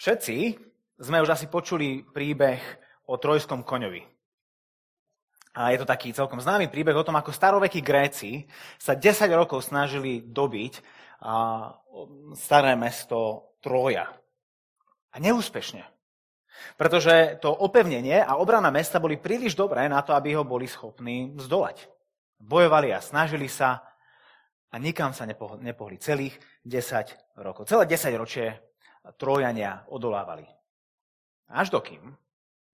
Všetci sme už asi počuli príbeh o trojskom koňovi. A je to taký celkom známy príbeh o tom, ako starovekí Gréci sa 10 rokov snažili dobiť staré mesto Troja. A neúspešne. Pretože to opevnenie a obrana mesta boli príliš dobré na to, aby ho boli schopní zdolať. Bojovali a snažili sa a nikam sa nepohli. Celých 10 rokov. Celé 10 ročie Trojania odolávali. Až dokým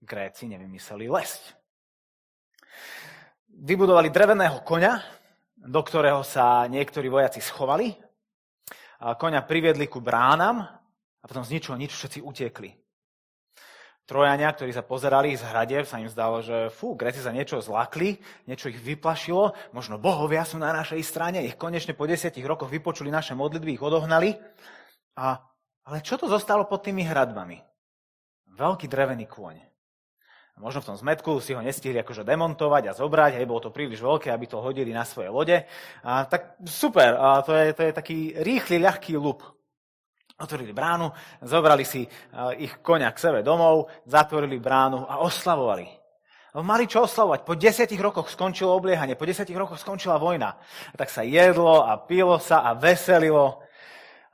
Gréci nevymysleli lesť vybudovali dreveného koňa, do ktorého sa niektorí vojaci schovali. A koňa priviedli ku bránam a potom z ničoho nič všetci utiekli. Trojania, ktorí sa pozerali z hradev, sa im zdalo, že fú, Gréci sa niečo zlakli, niečo ich vyplašilo, možno bohovia sú na našej strane, ich konečne po desiatich rokoch vypočuli naše modlitby, ich odohnali. A, ale čo to zostalo pod tými hradbami? Veľký drevený kôň. A možno v tom zmetku si ho nestihli akože demontovať a zobrať, hej, bolo to príliš veľké, aby to hodili na svoje lode. A tak super, a to, je, to je taký rýchly, ľahký lup. Otvorili bránu, zobrali si ich konia k sebe domov, zatvorili bránu a oslavovali. Mali čo oslavovať. Po desiatich rokoch skončilo obliehanie, po desiatich rokoch skončila vojna. A tak sa jedlo a pilo sa a veselilo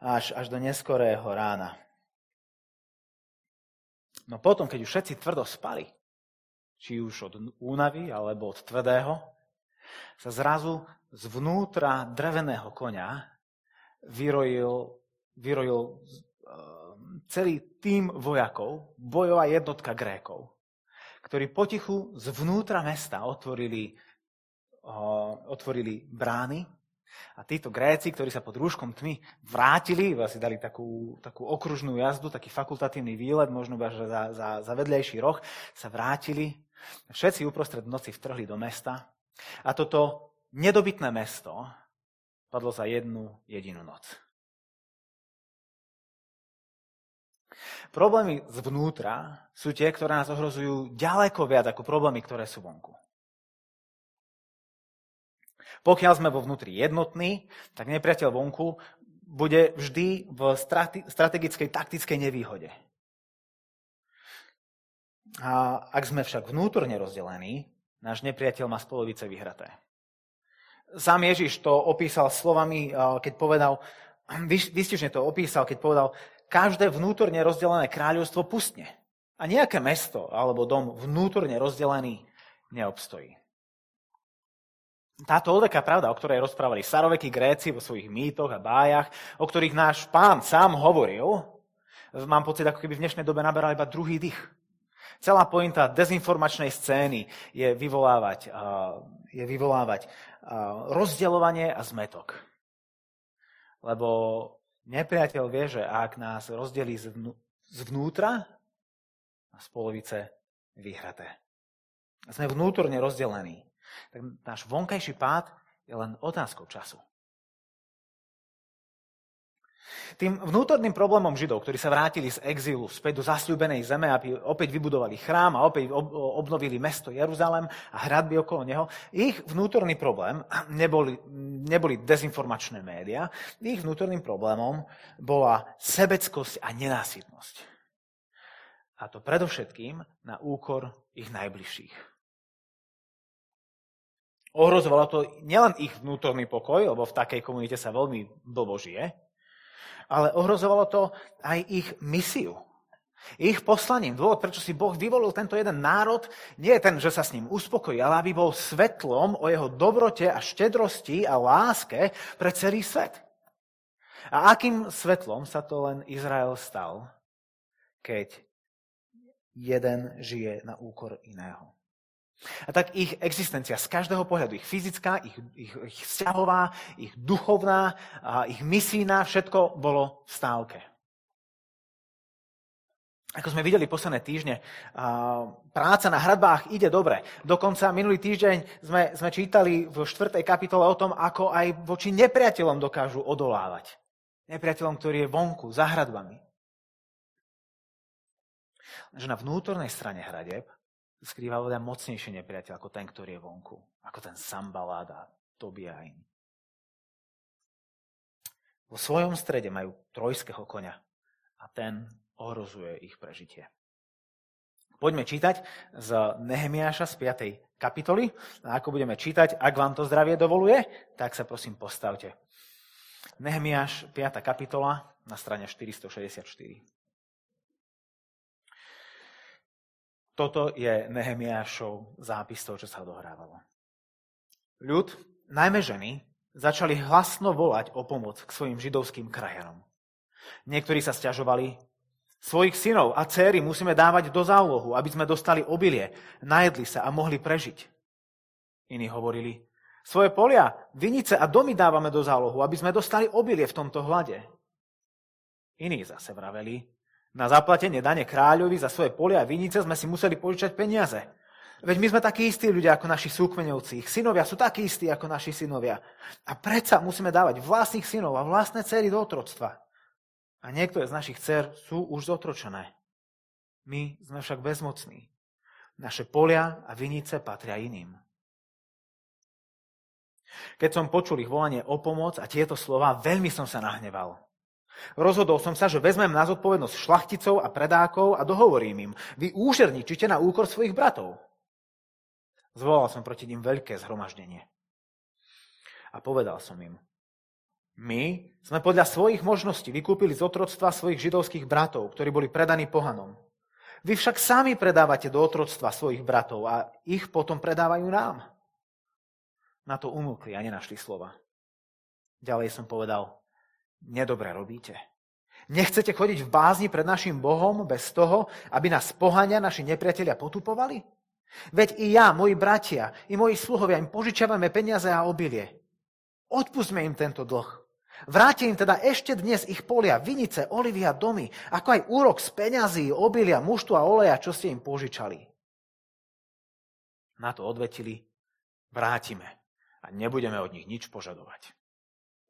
až, až do neskorého rána. No potom, keď už všetci tvrdo spali, či už od únavy alebo od tvrdého, sa zrazu zvnútra dreveného konia vyrojil, vyrojil ehm, celý tým vojakov, bojová jednotka Grékov, ktorí potichu zvnútra mesta otvorili, otvorili brány a títo Gréci, ktorí sa pod rúškom tmy vrátili, si dali takú, takú okružnú jazdu, taký fakultatívny výlet, možno že za, za, za vedľajší roh, sa vrátili Všetci uprostred noci vtrhli do mesta a toto nedobytné mesto padlo za jednu jedinú noc. Problémy zvnútra sú tie, ktoré nás ohrozujú ďaleko viac ako problémy, ktoré sú vonku. Pokiaľ sme vo vnútri jednotní, tak nepriateľ vonku bude vždy v strategickej, taktickej nevýhode. A ak sme však vnútorne rozdelení, náš nepriateľ má spolovice vyhraté. Sám Ježiš to opísal slovami, keď povedal, vystižne to opísal, keď povedal, každé vnútorne rozdelené kráľovstvo pustne. A nejaké mesto alebo dom vnútorne rozdelený neobstojí. Táto odveká pravda, o ktorej rozprávali starovekí Gréci vo svojich mýtoch a bájach, o ktorých náš pán sám hovoril, mám pocit, ako keby v dnešnej dobe naberal iba druhý dých. Celá pointa dezinformačnej scény je vyvolávať, je vyvolávať rozdeľovanie a zmetok. Lebo nepriateľ vie, že ak nás rozdelí zvnútra, z polovice vyhraté. Sme vnútorne rozdelení. Tak náš vonkajší pád je len otázkou času. Tým vnútorným problémom Židov, ktorí sa vrátili z exílu späť do zasľúbenej zeme, aby opäť vybudovali chrám a opäť obnovili mesto Jeruzalem a hradby okolo neho, ich vnútorný problém neboli, neboli dezinformačné médiá, ich vnútorným problémom bola sebeckosť a nenásytnosť. A to predovšetkým na úkor ich najbližších. Ohrozovalo to nielen ich vnútorný pokoj, lebo v takej komunite sa veľmi blbo žije, ale ohrozovalo to aj ich misiu. Ich poslaním, dôvod, prečo si Boh vyvolil tento jeden národ, nie je ten, že sa s ním uspokojí, ale aby bol svetlom o jeho dobrote a štedrosti a láske pre celý svet. A akým svetlom sa to len Izrael stal, keď jeden žije na úkor iného? A tak ich existencia z každého pohľadu, ich fyzická, ich, ich, ich vzťahová, ich duchovná, a ich misijná, všetko bolo v stávke. Ako sme videli posledné týždne, práca na hradbách ide dobre. Dokonca minulý týždeň sme, sme čítali v 4. kapitole o tom, ako aj voči nepriateľom dokážu odolávať. Nepriateľom, ktorý je vonku, za hradbami. Že na vnútornej strane hradeb skrýva oveľa mocnejšie nepriateľ ako ten, ktorý je vonku. Ako ten Sambalát a Tobiain. Vo svojom strede majú trojského konia a ten ohrozuje ich prežitie. Poďme čítať z Nehemiáša z 5. kapitoly. A ako budeme čítať, ak vám to zdravie dovoluje, tak sa prosím postavte. Nehemiáš 5. kapitola na strane 464. Toto je Nehemiášov zápis toho, čo sa odohrávalo. Ľud, najmä ženy, začali hlasno volať o pomoc k svojim židovským krajanom. Niektorí sa stiažovali, Svojich synov a céry musíme dávať do zálohu, aby sme dostali obilie, najedli sa a mohli prežiť. Iní hovorili, svoje polia, vinice a domy dávame do zálohu, aby sme dostali obilie v tomto hlade. Iní zase vraveli, na zaplatenie dane kráľovi za svoje polia a vinice sme si museli požičať peniaze. Veď my sme takí istí ľudia ako naši súkmeňovci. Ich synovia sú takí istí ako naši synovia. A predsa musíme dávať vlastných synov a vlastné céry do otroctva. A niektoré z našich dcer sú už zotročené. My sme však bezmocní. Naše polia a vinice patria iným. Keď som počul ich volanie o pomoc a tieto slova, veľmi som sa nahneval. Rozhodol som sa, že vezmem na zodpovednosť šlachticov a predákov a dohovorím im, vy úžerničite na úkor svojich bratov. Zvolal som proti ním veľké zhromaždenie. A povedal som im, my sme podľa svojich možností vykúpili z otroctva svojich židovských bratov, ktorí boli predaní pohanom. Vy však sami predávate do otroctva svojich bratov a ich potom predávajú nám. Na to umúkli a nenašli slova. Ďalej som povedal, nedobre robíte. Nechcete chodiť v bázni pred našim Bohom bez toho, aby nás pohania naši nepriatelia potupovali? Veď i ja, moji bratia, i moji sluhovia im požičiavame peniaze a obilie. Odpustme im tento dlh. Vráte im teda ešte dnes ich polia, vinice, olivy a domy, ako aj úrok z peňazí, obilia, muštu a oleja, čo ste im požičali. Na to odvetili, vrátime a nebudeme od nich nič požadovať.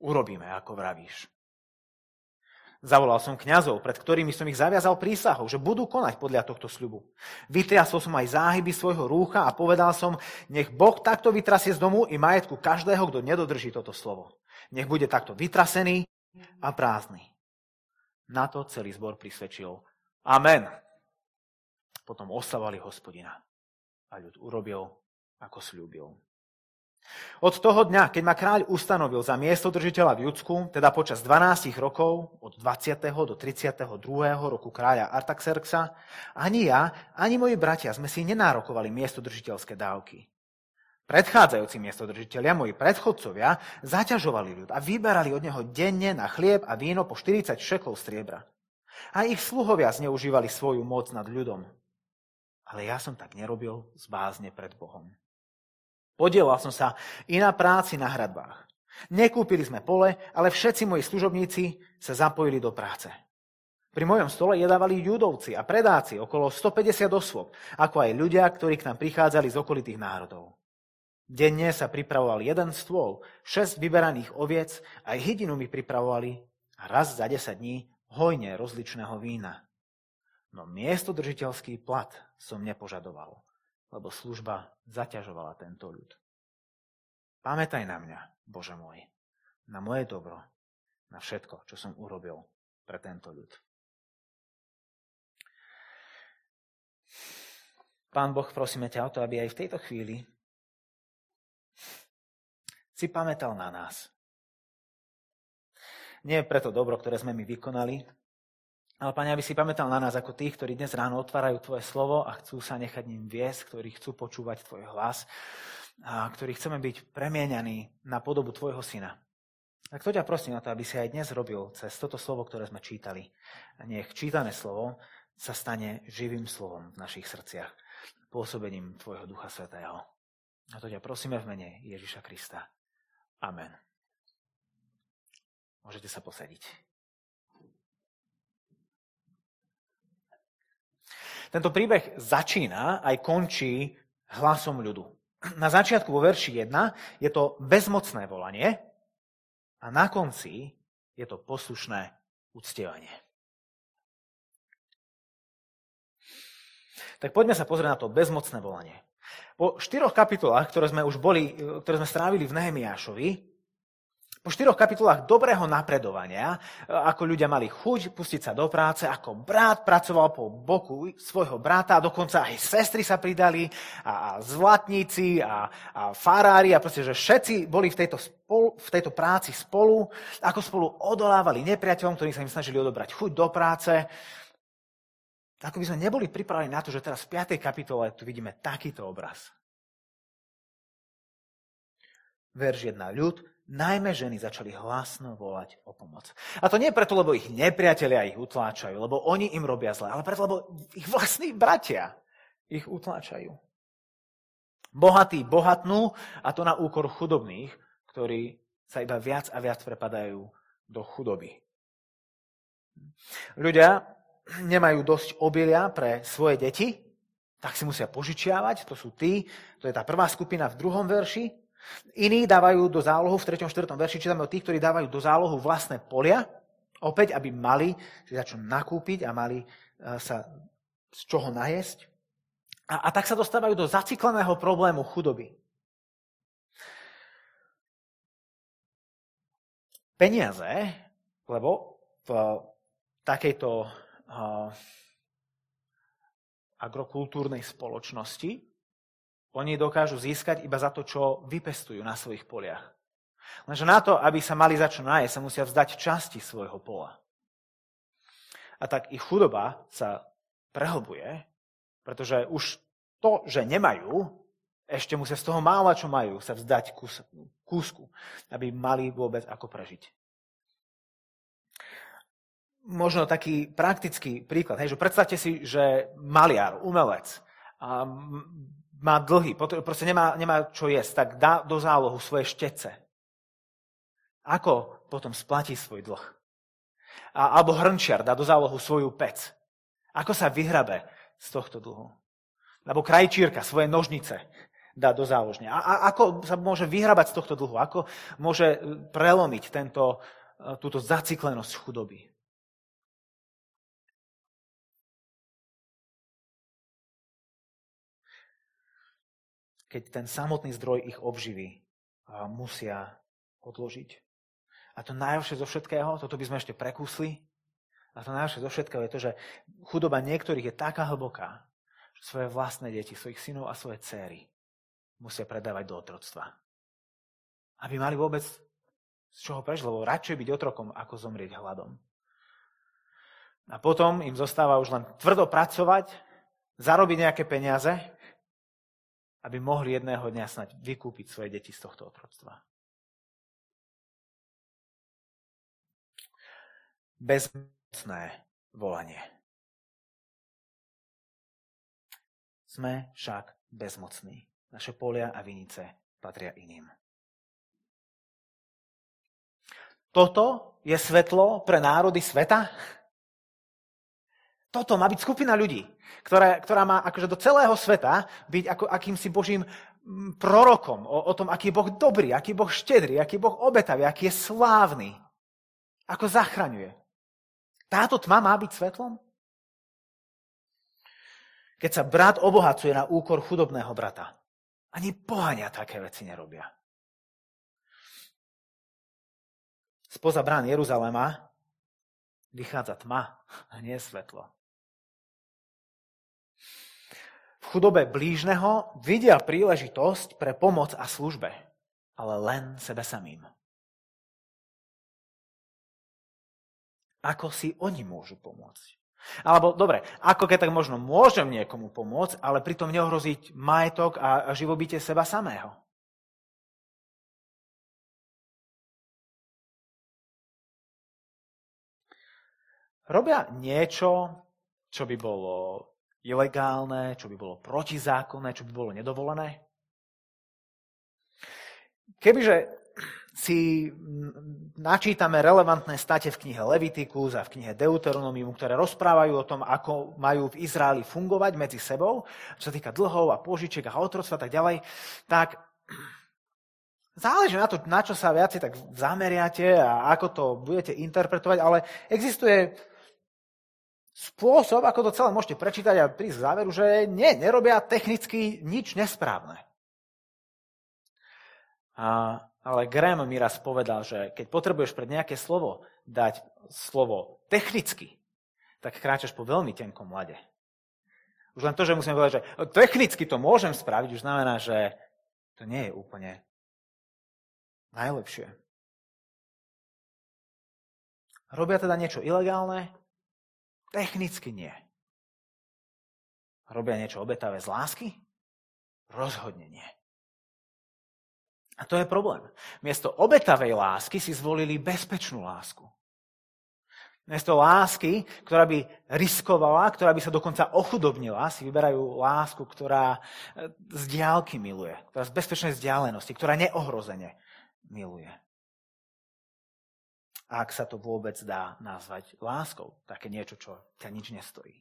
Urobíme, ako vravíš. Zavolal som kňazov, pred ktorými som ich zaviazal prísahou, že budú konať podľa tohto sľubu. Vytriasol som aj záhyby svojho rúcha a povedal som, nech Boh takto vytrasie z domu i majetku každého, kto nedodrží toto slovo. Nech bude takto vytrasený a prázdny. Na to celý zbor prisvedčil. Amen. Potom oslavali hospodina. A ľud urobil, ako slúbil. Od toho dňa, keď ma kráľ ustanovil za miesto držiteľa v Judsku, teda počas 12 rokov, od 20. do 32. roku kráľa Artaxerxa, ani ja, ani moji bratia sme si nenárokovali miesto držiteľské dávky. Predchádzajúci miestodržiteľia, moji predchodcovia, zaťažovali ľud a vyberali od neho denne na chlieb a víno po 40 šekov striebra. A ich sluhovia zneužívali svoju moc nad ľudom. Ale ja som tak nerobil z bázne pred Bohom. Podielal som sa i na práci na hradbách. Nekúpili sme pole, ale všetci moji služobníci sa zapojili do práce. Pri mojom stole jedávali judovci a predáci, okolo 150 osôb, ako aj ľudia, ktorí k nám prichádzali z okolitých národov. Denne sa pripravoval jeden stôl, šesť vyberaných oviec, aj hydinu mi pripravovali a raz za 10 dní hojne rozličného vína. No miesto držiteľský plat som nepožadoval, lebo služba zaťažovala tento ľud. Pamätaj na mňa, Bože môj, na moje dobro, na všetko, čo som urobil pre tento ľud. Pán Boh, prosíme ťa o to, aby aj v tejto chvíli si pamätal na nás. Nie preto dobro, ktoré sme my vykonali, ale, Pane, aby si pamätal na nás ako tých, ktorí dnes ráno otvárajú Tvoje slovo a chcú sa nechať ním viesť, ktorí chcú počúvať Tvoj hlas a ktorí chceme byť premienianí na podobu Tvojho syna. Tak to ťa prosím o to, aby si aj dnes robil cez toto slovo, ktoré sme čítali. A nech čítané slovo sa stane živým slovom v našich srdciach, pôsobením Tvojho Ducha Svetého. A to ťa prosíme v mene Ježiša Krista. Amen. Môžete sa posadiť. Tento príbeh začína aj končí hlasom ľudu. Na začiatku vo verši 1 je to bezmocné volanie a na konci je to poslušné uctievanie. Tak poďme sa pozrieť na to bezmocné volanie. Po štyroch kapitolách, ktoré sme už boli, ktoré sme strávili v Nehemiášovi, Po štyroch kapitolách dobrého napredovania, ako ľudia mali chuť pustiť sa do práce, ako brat pracoval po boku svojho brata, dokonca aj sestry sa pridali, a, a zlatníci, a, a farári, a proste, že všetci boli v tejto, spolu, v tejto práci spolu, ako spolu odolávali nepriateľom, ktorí sa im snažili odobrať chuť do práce. Ako by sme neboli pripravení na to, že teraz v 5. kapitole tu vidíme takýto obraz. Verš 1. Ľud najmä ženy začali hlasno volať o pomoc. A to nie preto, lebo ich nepriatelia ich utláčajú, lebo oni im robia zle, ale preto, lebo ich vlastní bratia ich utláčajú. Bohatí bohatnú a to na úkor chudobných, ktorí sa iba viac a viac prepadajú do chudoby. Ľudia nemajú dosť obilia pre svoje deti, tak si musia požičiavať, to sú tí, to je tá prvá skupina v druhom verši, Iní dávajú do zálohu, v 3. 4. verši čítame o tých, ktorí dávajú do zálohu vlastné polia, opäť, aby mali za čo nakúpiť a mali e, sa z čoho najesť. A, a tak sa dostávajú do zacikleného problému chudoby. Peniaze, lebo v takejto uh, agrokultúrnej spoločnosti oni dokážu získať iba za to, čo vypestujú na svojich poliach. Lenže na to, aby sa mali za čo nájsť, sa musia vzdať časti svojho pola. A tak ich chudoba sa prehlbuje, pretože už to, že nemajú, ešte musia z toho mála, čo majú, sa vzdať kus, kúsku, aby mali vôbec ako prežiť. Možno taký praktický príklad. Hej, že predstavte si, že maliar, umelec, a má dlhy, proste nemá, nemá čo jesť, tak dá do zálohu svoje štece. Ako potom splatí svoj dlh? A, alebo hrnčiar dá do zálohu svoju pec. Ako sa vyhrabe z tohto dlhu? Alebo krajčírka svoje nožnice dá do záložne. A, a ako sa môže vyhrabať z tohto dlhu? Ako môže prelomiť tento, túto zaciklenosť chudoby? Keď ten samotný zdroj ich obživy musia odložiť. A to najhoršie zo všetkého, toto by sme ešte prekúsli, a to najhoršie zo všetkého je to, že chudoba niektorých je taká hlboká, že svoje vlastné deti, svojich synov a svoje céry musia predávať do otroctva. Aby mali vôbec z čoho prežiť, lebo radšej byť otrokom, ako zomrieť hladom. A potom im zostáva už len tvrdo pracovať, zarobiť nejaké peniaze aby mohli jedného dňa snať vykúpiť svoje deti z tohto otroctva. Bezmocné volanie. Sme však bezmocní. Naše polia a vinice patria iným. Toto je svetlo pre národy sveta? Toto má byť skupina ľudí, ktorá, ktorá má akože do celého sveta byť ako akýmsi Božím prorokom o, o tom, aký je Boh dobrý, aký je Boh štedrý, aký je Boh obetavý, aký je slávny, ako zachraňuje. Táto tma má byť svetlom? Keď sa brat obohacuje na úkor chudobného brata, ani pohania také veci nerobia. Spoza brán Jeruzalema vychádza tma a nie svetlo. V chudobe blížneho vidia príležitosť pre pomoc a službe, ale len sebe samým. Ako si oni môžu pomôcť? Alebo, dobre, ako keď tak možno môžem niekomu pomôcť, ale pritom neohroziť majetok a, živobytie seba samého. Robia niečo, čo by bolo ilegálne, čo by bolo protizákonné, čo by bolo nedovolené. Kebyže si načítame relevantné state v knihe Levitikus a v knihe Deuteronomium, ktoré rozprávajú o tom, ako majú v Izraeli fungovať medzi sebou, čo sa týka dlhov a požičiek a otroctva a tak ďalej, tak záleží na to, na čo sa viacej tak zameriate a ako to budete interpretovať, ale existuje spôsob, ako to celé môžete prečítať a prísť k záveru, že nie, nerobia technicky nič nesprávne. A, Ale Graham mi raz povedal, že keď potrebuješ pred nejaké slovo dať slovo technicky, tak kráčaš po veľmi tenkom lade. Už len to, že musíme povedať, že technicky to môžem spraviť, už znamená, že to nie je úplne najlepšie. Robia teda niečo ilegálne? Technicky nie. Robia niečo obetavé z lásky? Rozhodne nie. A to je problém. Miesto obetavej lásky si zvolili bezpečnú lásku. Miesto lásky, ktorá by riskovala, ktorá by sa dokonca ochudobnila, si vyberajú lásku, ktorá e, z diálky miluje, ktorá z bezpečnej vzdialenosti, ktorá neohrozene miluje. Ak sa to vôbec dá nazvať láskou, také niečo, čo ťa nič nestojí.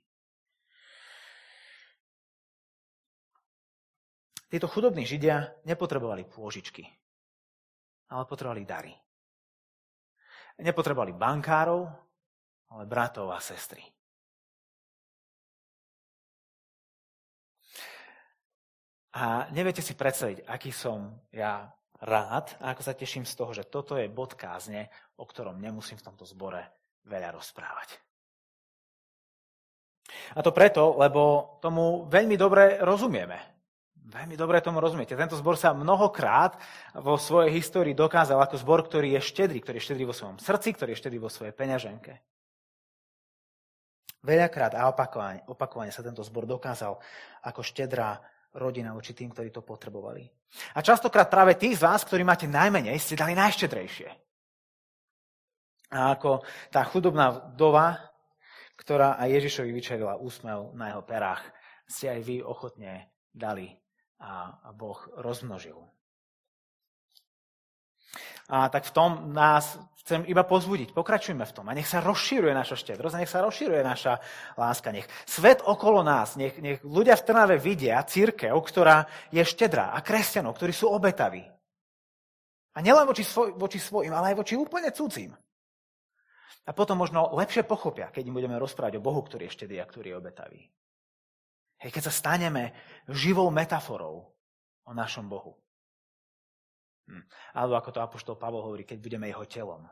Títo chudobní židia nepotrebovali pôžičky, ale potrebovali dary. Nepotrebovali bankárov, ale bratov a sestry. A neviete si predstaviť, aký som ja rád a ako sa teším z toho, že toto je bod kázne, o ktorom nemusím v tomto zbore veľa rozprávať. A to preto, lebo tomu veľmi dobre rozumieme. Veľmi dobre tomu rozumiete. Tento zbor sa mnohokrát vo svojej histórii dokázal ako zbor, ktorý je štedrý, ktorý je štedrý vo svojom srdci, ktorý je štedrý vo svojej peňaženke. Veľakrát a opakovane, opakovane sa tento zbor dokázal ako štedrá rodina voči tým, ktorí to potrebovali. A častokrát práve tí z vás, ktorí máte najmenej, ste dali najštedrejšie. A ako tá chudobná vdova, ktorá aj Ježišovi vyčerila úsmev na jeho perách, ste aj vy ochotne dali a Boh rozmnožil. A tak v tom nás chcem iba pozbudiť. Pokračujme v tom. A nech sa rozšíruje naša štedrosť, nech sa rozšíruje naša láska. Nech svet okolo nás, nech, nech ľudia v Trnave vidia církev, ktorá je štedrá a kresťanov, ktorí sú obetaví. A nielen voči, svoj, voči svojim, ale aj voči úplne cudzím. A potom možno lepšie pochopia, keď im budeme rozprávať o Bohu, ktorý je štedrý a ktorý je obetavý. Hej, keď sa staneme živou metaforou o našom Bohu. Hm. Alebo ako to Apoštol Pavol hovorí, keď budeme jeho telom.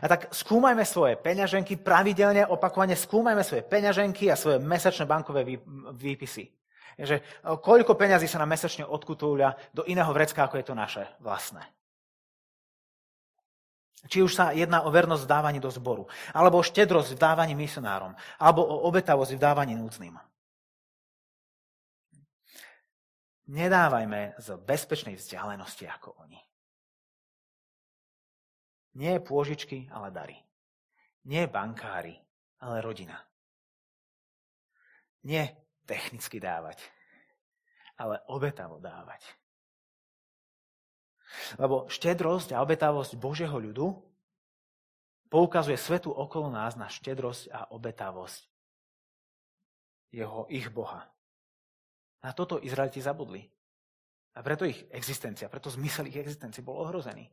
A tak skúmajme svoje peňaženky, pravidelne, opakovane skúmajme svoje peňaženky a svoje mesačné bankové výpisy. Že koľko peňazí sa nám mesačne odkutúľa do iného vrecka, ako je to naše vlastné. Či už sa jedná o vernosť v dávaní do zboru, alebo o štedrosť v dávaní misionárom, alebo o obetavosť v dávaní núdznym. Nedávajme z bezpečnej vzdialenosti ako oni. Nie pôžičky, ale dary. Nie bankári, ale rodina. Nie technicky dávať, ale obetavo dávať. Lebo štedrosť a obetavosť Božieho ľudu poukazuje svetu okolo nás na štedrosť a obetavosť jeho, ich Boha. Na toto Izraeliti zabudli. A preto ich existencia, preto zmysel ich existencie bol ohrozený.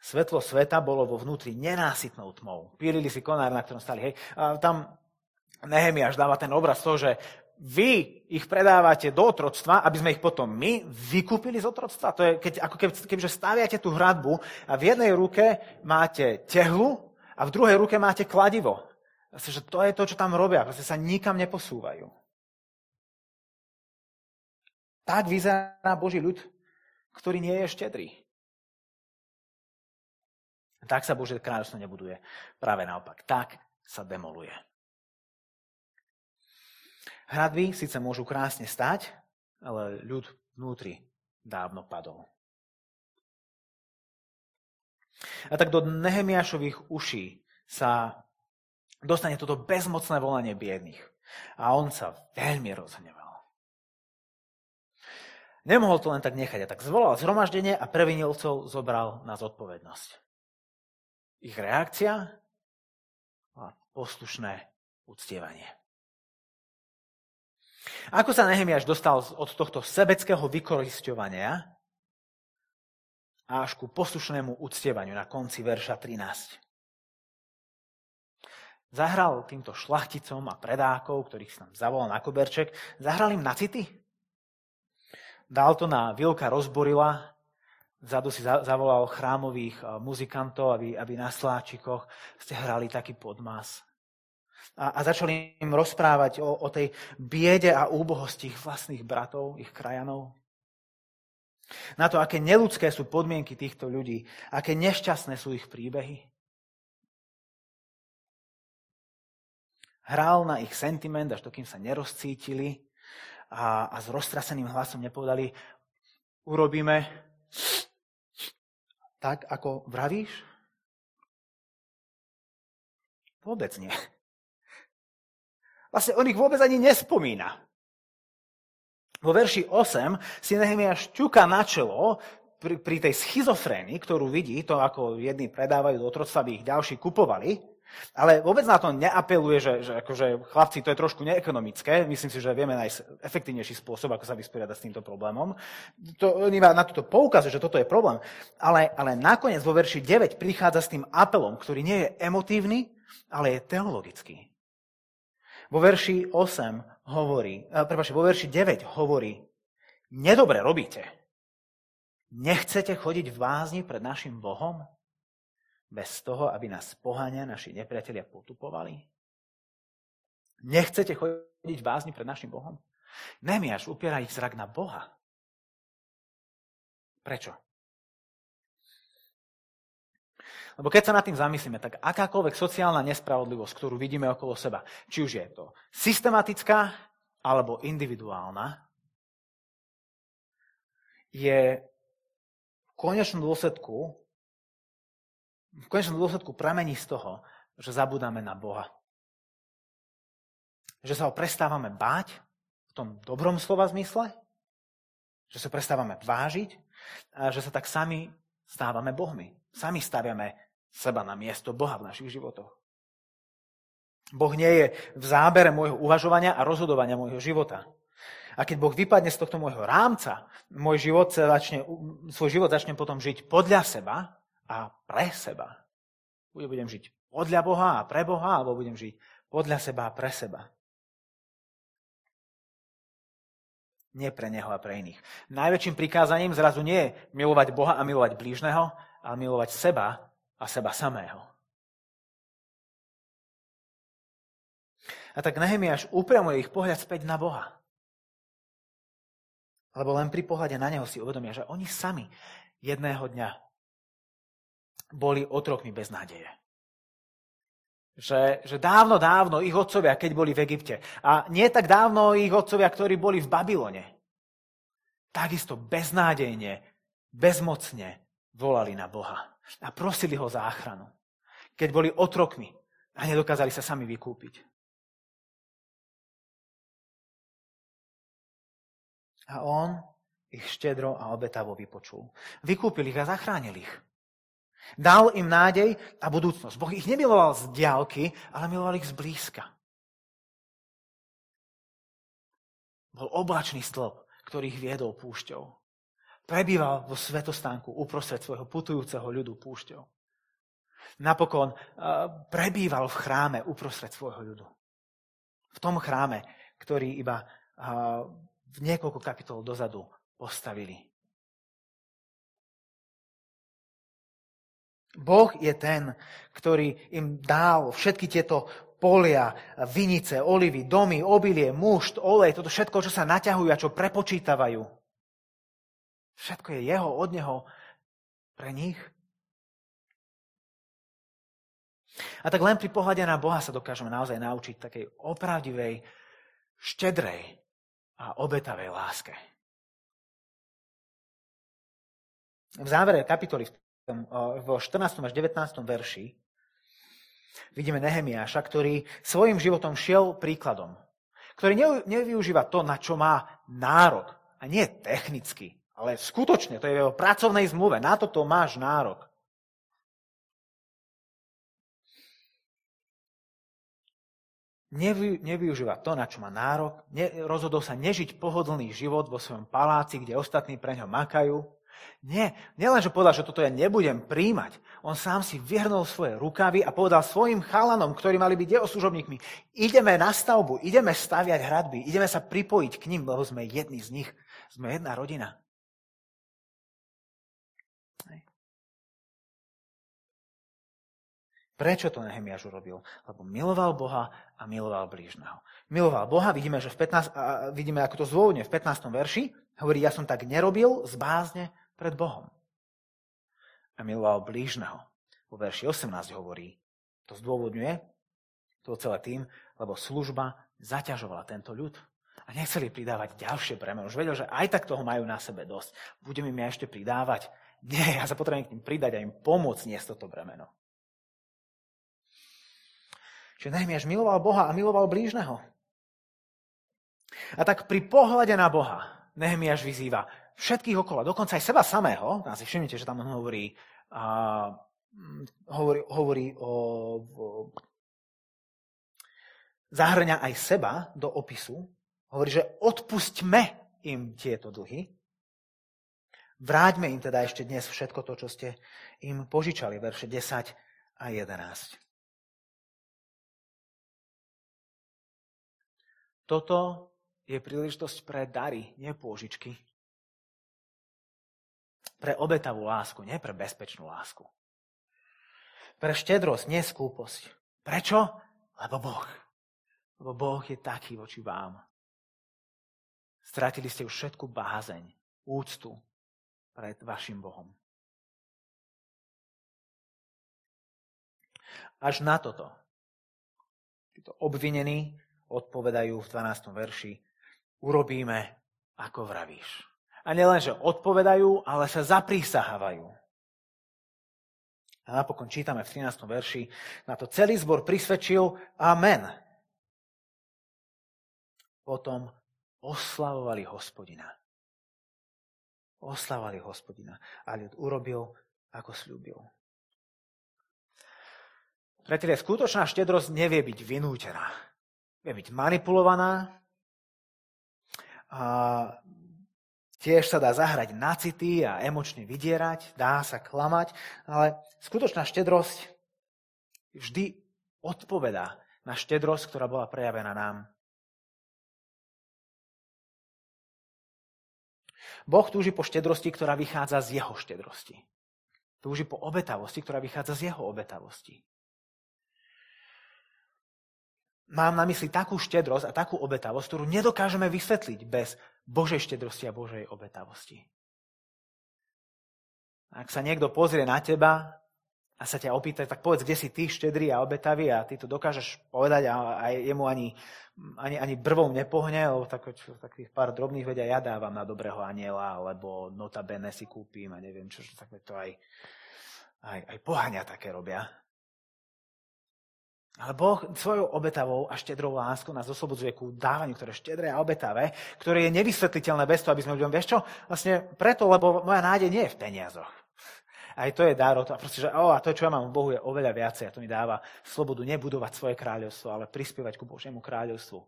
Svetlo sveta bolo vo vnútri nenásytnou tmou. Pílili si konár, na ktorom stali. Hej. A tam Nehemiáš dáva ten obraz toho, že vy ich predávate do otroctva, aby sme ich potom my vykúpili z otroctva. To je, keď, ako keby, kebyže staviate tú hradbu a v jednej ruke máte tehlu a v druhej ruke máte kladivo. Že to je to, čo tam robia. Proste sa nikam neposúvajú. Tak vyzerá Boží ľud, ktorý nie je štedrý. Tak sa Božie kráľovstvo nebuduje. Práve naopak. Tak sa demoluje. Hradby síce môžu krásne stať, ale ľud vnútri dávno padol. A tak do Nehemiašových uší sa dostane toto bezmocné volanie biedných. A on sa veľmi rozhneval. Nemohol to len tak nechať. A tak zvolal zhromaždenie a previnilcov zobral na zodpovednosť. Ich reakcia? A poslušné uctievanie. Ako sa Nehemiáš dostal od tohto sebeckého vykoristovania až ku poslušnému uctievaniu na konci verša 13? Zahral týmto šlachticom a predákov, ktorých tam zavolal na koberček, zahral im na city? dal to na Vilka rozborila, vzadu si zavolal chrámových eh, muzikantov, aby, aby na sláčikoch ste hrali taký podmas. A, a začali im rozprávať o, o tej biede a úbohosti ich vlastných bratov, ich krajanov. Na to, aké neludské sú podmienky týchto ľudí, aké nešťastné sú ich príbehy. Hral na ich sentiment, až to, kým sa nerozcítili a, a s roztraseným hlasom nepovedali, urobíme tak, ako vravíš? Vôbec nie. Vlastne on ich vôbec ani nespomína. Vo verši 8 si Nehemia šťuka na čelo pri, pri tej schizofrénii, ktorú vidí, to ako jedni predávajú do otroctva, aby ich ďalší kupovali, ale vôbec na to neapeluje, že, že akože, chlapci, to je trošku neekonomické. Myslím si, že vieme nájsť efektívnejší spôsob, ako sa vysporiadať s týmto problémom. To, na toto poukazuje, že toto je problém. Ale, ale nakoniec vo verši 9 prichádza s tým apelom, ktorý nie je emotívny, ale je teologický. Vo verši 8 hovorí, eh, prepáčte, vo verši 9 hovorí, nedobre robíte. Nechcete chodiť v vázni pred našim Bohom? Bez toho, aby nás pohania naši nepriatelia potupovali? Nechcete chodiť v pred našim Bohom? Nemiaš upiera ich zrak na Boha. Prečo? Lebo keď sa nad tým zamyslíme, tak akákoľvek sociálna nespravodlivosť, ktorú vidíme okolo seba, či už je to systematická alebo individuálna, je v konečnom dôsledku v konečnom dôsledku pramení z toho, že zabudáme na Boha. Že sa ho prestávame báť v tom dobrom slova zmysle, že sa prestávame vážiť a že sa tak sami stávame Bohmi. Sami staviame seba na miesto Boha v našich životoch. Boh nie je v zábere môjho uvažovania a rozhodovania môjho života. A keď Boh vypadne z tohto môjho rámca, môj život sa začne, svoj život začne potom žiť podľa seba a pre seba. Budem žiť podľa Boha a pre Boha, alebo budem žiť podľa seba a pre seba. Nie pre Neho a pre iných. Najväčším prikázaním zrazu nie je milovať Boha a milovať blížneho, ale milovať seba a seba samého. A tak Nehemiáš upriamuje ich pohľad späť na Boha. Lebo len pri pohľade na Neho si uvedomia, že oni sami jedného dňa boli otrokmi bez nádeje. Že, že dávno, dávno ich otcovia, keď boli v Egypte, a nie tak dávno ich otcovia, ktorí boli v Babylone, takisto beznádejne, bezmocne volali na Boha a prosili ho záchranu. Keď boli otrokmi a nedokázali sa sami vykúpiť. A on ich štedro a obetavo vypočul. Vykúpil ich a zachránil ich. Dal im nádej a budúcnosť. Boh ich nemiloval z diálky, ale miloval ich z blízka. Bol oblačný stĺp, ktorý ich viedol púšťou prebýval vo svetostánku uprostred svojho putujúceho ľudu púšťou. Napokon prebýval v chráme uprostred svojho ľudu. V tom chráme, ktorý iba v niekoľko kapitol dozadu postavili. Boh je ten, ktorý im dal všetky tieto polia, vinice, olivy, domy, obilie, mušt, olej, toto všetko, čo sa naťahujú a čo prepočítavajú. Všetko je jeho, od neho, pre nich. A tak len pri pohľade na Boha sa dokážeme naozaj naučiť takej opravdivej, štedrej a obetavej láske. V závere kapitoly vo 14. až 19. verši vidíme Nehemiáša, ktorý svojim životom šiel príkladom, ktorý nevyužíva to, na čo má nárok, a nie technicky, ale skutočne, to je v pracovnej zmluve. Na toto máš nárok. Nevy, nevyužíva to, na čo má nárok. Ne, rozhodol sa nežiť pohodlný život vo svojom paláci, kde ostatní pre ňo makajú. Nie, nielen, že povedal, že toto ja nebudem príjmať. On sám si vyhrnul svoje rukavy a povedal svojim chalanom, ktorí mali byť jeho služobníkmi, ideme na stavbu, ideme staviať hradby, ideme sa pripojiť k ním, lebo sme jedni z nich. sme jedna rodina. Prečo to Nehemiáš urobil? Lebo miloval Boha a miloval blížneho. Miloval Boha, vidíme, že v 15, a vidíme ako to zvôvodne v 15. verši, hovorí, ja som tak nerobil z bázne pred Bohom. A miloval blížneho. Vo verši 18 hovorí, to zdôvodňuje, to celé tým, lebo služba zaťažovala tento ľud. A nechceli pridávať ďalšie bremeno. Už vedel, že aj tak toho majú na sebe dosť. Budeme mi ešte pridávať. Nie, ja sa potrebujem k ním pridať a im pomôcť niesť toto bremeno. Čiže Nehemiáš miloval Boha a miloval blížneho. A tak pri pohľade na Boha Nehemiáš vyzýva všetkých okolo, dokonca aj seba samého, tam si všimnite, že tam on hovorí, a, hovorí, hovorí o, o zahrňa aj seba do opisu, hovorí, že odpustme im tieto dlhy, vráťme im teda ešte dnes všetko to, čo ste im požičali, verše 10 a 11. Toto je príležitosť pre dary, nie pôžičky. Pre obetavú lásku, nie pre bezpečnú lásku. Pre štedrosť, nie skúposť. Prečo? Lebo Boh. Lebo Boh je taký voči vám. Stratili ste už všetku bázeň, úctu pred vašim Bohom. Až na toto. Títo obvinení odpovedajú v 12. verši, urobíme, ako vravíš. A nielen, že odpovedajú, ale sa zaprísahávajú. A napokon čítame v 13. verši, na to celý zbor prisvedčil Amen. Potom oslavovali hospodina. Oslavovali hospodina. A ľud urobil, ako slúbil. Priatelia, skutočná štedrosť nevie byť vynútená vie byť manipulovaná, a tiež sa dá zahrať na city a emočne vydierať, dá sa klamať, ale skutočná štedrosť vždy odpovedá na štedrosť, ktorá bola prejavená nám. Boh túži po štedrosti, ktorá vychádza z jeho štedrosti. Túži po obetavosti, ktorá vychádza z jeho obetavosti. Mám na mysli takú štedrosť a takú obetavosť, ktorú nedokážeme vysvetliť bez Božej štedrosti a Božej obetavosti. Ak sa niekto pozrie na teba a sa ťa opýta, tak povedz, kde si ty štedrý a obetavý a ty to dokážeš povedať a, a jemu ani, ani, ani brvou nepohne, lebo tak, takých pár drobných vedia ja dávam na dobrého aniela, alebo notabene si kúpim a neviem čo, tak to aj, aj, aj pohania také robia. Ale Boh svojou obetavou a štedrou láskou nás oslobodzuje ku dávaniu, ktoré je štedré a obetavé, ktoré je nevysvetliteľné bez toho, aby sme ľuďom, vieš čo, vlastne preto, lebo moja nádej nie je v peniazoch. Aj to je dar toho. Proste, že, oh, a to, čo ja mám v Bohu, je oveľa viacej. A to mi dáva slobodu nebudovať svoje kráľovstvo, ale prispievať ku Božiemu kráľovstvu.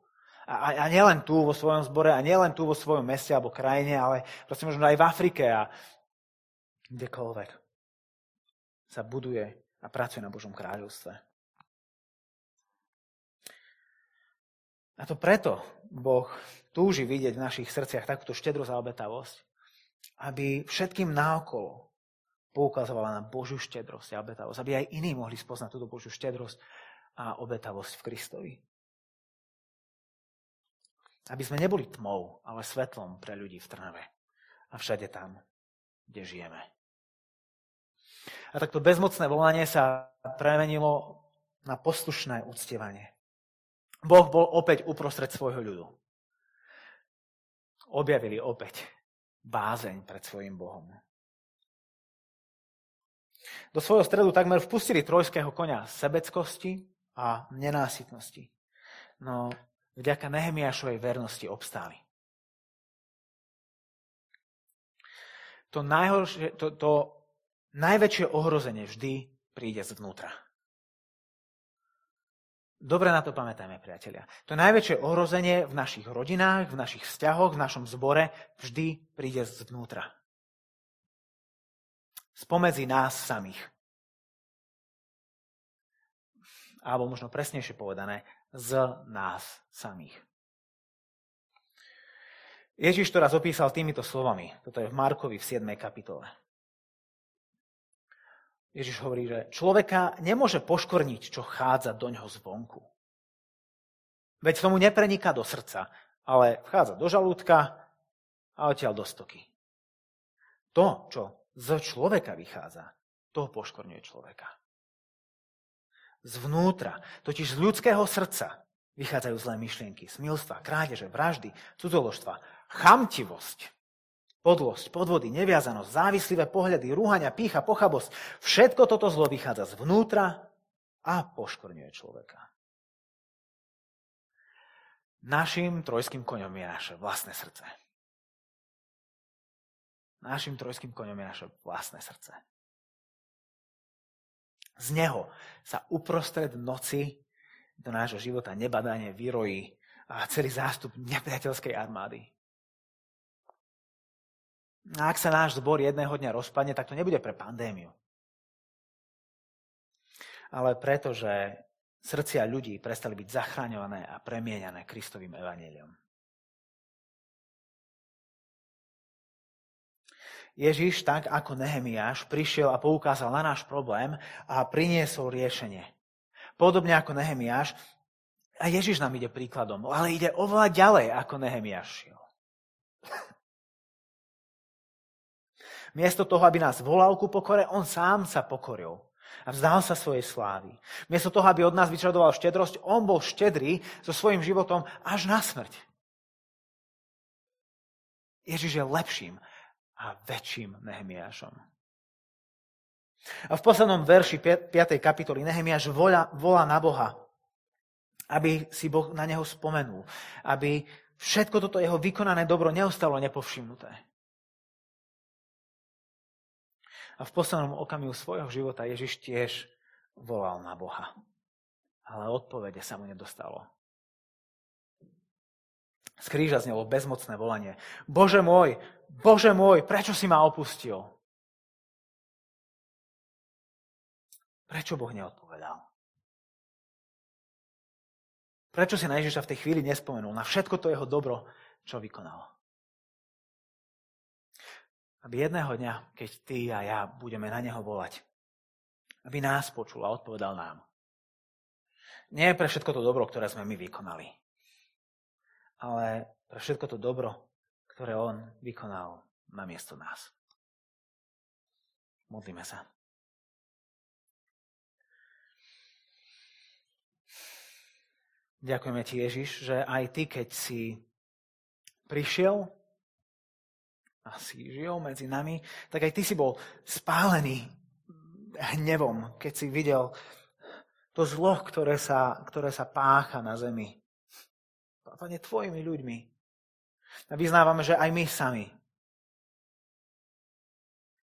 A, a, a nielen tu vo svojom zbore, a nielen tu vo svojom meste alebo krajine, ale proste možno aj v Afrike a kdekoľvek sa buduje a pracuje na Božom kráľovstve. A to preto Boh túži vidieť v našich srdciach takúto štedrosť a obetavosť, aby všetkým náokolo poukazovala na Božiu štedrosť a obetavosť, aby aj iní mohli spoznať túto Božiu štedrosť a obetavosť v Kristovi. Aby sme neboli tmou, ale svetlom pre ľudí v Trnave a všade tam, kde žijeme. A takto bezmocné volanie sa premenilo na poslušné uctievanie. Boh bol opäť uprostred svojho ľudu. Objavili opäť bázeň pred svojim Bohom. Do svojho stredu takmer vpustili trojského konia sebeckosti a nenásytnosti. No vďaka Nehemiašovej vernosti obstáli. To, najhoršie, to, to najväčšie ohrozenie vždy príde zvnútra. Dobre na to pamätajme, priatelia. To najväčšie ohrozenie v našich rodinách, v našich vzťahoch, v našom zbore vždy príde zvnútra. Spomedzi nás samých. Alebo možno presnejšie povedané, z nás samých. Ježiš to raz opísal týmito slovami. Toto je v Markovi v 7. kapitole. Ježiš hovorí, že človeka nemôže poškorniť, čo chádza do ňoho zvonku. Veď tomu nepreniká do srdca, ale vchádza do žalúdka a odtiaľ do stoky. To, čo z človeka vychádza, to poškorňuje človeka. Zvnútra, totiž z ľudského srdca, vychádzajú zlé myšlienky, smilstva, krádeže, vraždy, cudzoložstva, chamtivosť, podlosť, podvody, neviazanosť, závislivé pohľady, rúhania, pícha, pochabosť. Všetko toto zlo vychádza zvnútra a poškorňuje človeka. Našim trojským koňom je naše vlastné srdce. Našim trojským koňom je naše vlastné srdce. Z neho sa uprostred noci do nášho života nebadanie vyrojí celý zástup nepriateľskej armády. A ak sa náš zbor jedného dňa rozpadne, tak to nebude pre pandémiu. Ale preto, že srdcia ľudí prestali byť zachraňované a premieňané Kristovým evaníliom. Ježiš, tak ako Nehemiáš, prišiel a poukázal na náš problém a priniesol riešenie. Podobne ako Nehemiáš, a Ježiš nám ide príkladom, ale ide oveľa ďalej, ako Nehemiáš šiel. Miesto toho, aby nás volal ku pokore, on sám sa pokoril a vzdal sa svojej slávy. Miesto toho, aby od nás vyčadoval štedrosť, on bol štedrý so svojím životom až na smrť. Ježiš je lepším a väčším Nehemiášom. A v poslednom verši 5. kapitoly Nehemiáš volá, volá na Boha, aby si Boh na neho spomenul, aby všetko toto jeho vykonané dobro neostalo nepovšimnuté. A v poslednom okamihu svojho života Ježiš tiež volal na Boha. Ale odpovede sa mu nedostalo. Z kríža znelo bezmocné volanie. Bože môj, Bože môj, prečo si ma opustil? Prečo Boh neodpovedal? Prečo si na Ježiša v tej chvíli nespomenul na všetko to jeho dobro, čo vykonal? Aby jedného dňa, keď ty a ja budeme na neho volať, aby nás počul a odpovedal nám. Nie pre všetko to dobro, ktoré sme my vykonali, ale pre všetko to dobro, ktoré on vykonal na miesto nás. Modlíme sa. Ďakujeme ti, Ježiš, že aj ty, keď si prišiel a si žil medzi nami, tak aj ty si bol spálený hnevom, keď si videl to zlo, ktoré sa, ktoré sa pácha na zemi. Pane, tvojimi ľuďmi. A vyznávame, že aj my sami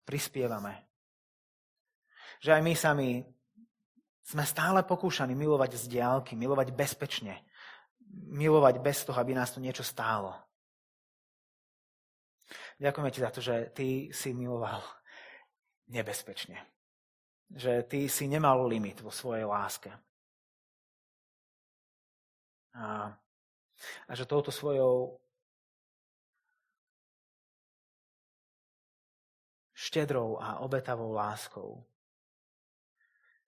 prispievame. Že aj my sami sme stále pokúšaní milovať z diálky, milovať bezpečne, milovať bez toho, aby nás to niečo stálo. Ďakujeme ti za to, že ty si miloval nebezpečne. Že ty si nemal limit vo svojej láske. A, a že touto svojou štedrou a obetavou láskou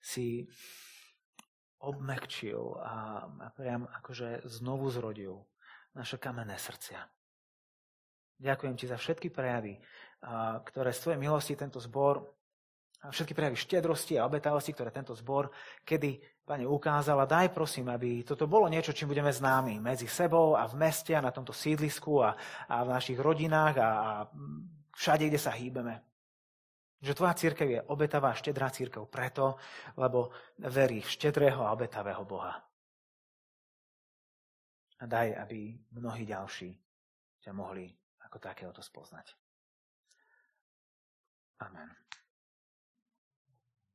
si obmekčil a, priam akože znovu zrodil naše kamenné srdcia. Ďakujem ti za všetky prejavy, ktoré z tvojej milosti tento zbor, všetky prejavy štedrosti a obetavosti, ktoré tento zbor kedy, Pane, ukázala. Daj prosím, aby toto bolo niečo, čím budeme známi medzi sebou a v meste a na tomto sídlisku a, a v našich rodinách a, a všade, kde sa hýbeme. Že tvoja církev je obetavá, štedrá církev preto, lebo verí v štedrého a obetavého Boha. A daj, aby mnohí ďalší ťa mohli ako takéhoto spoznať. Amen.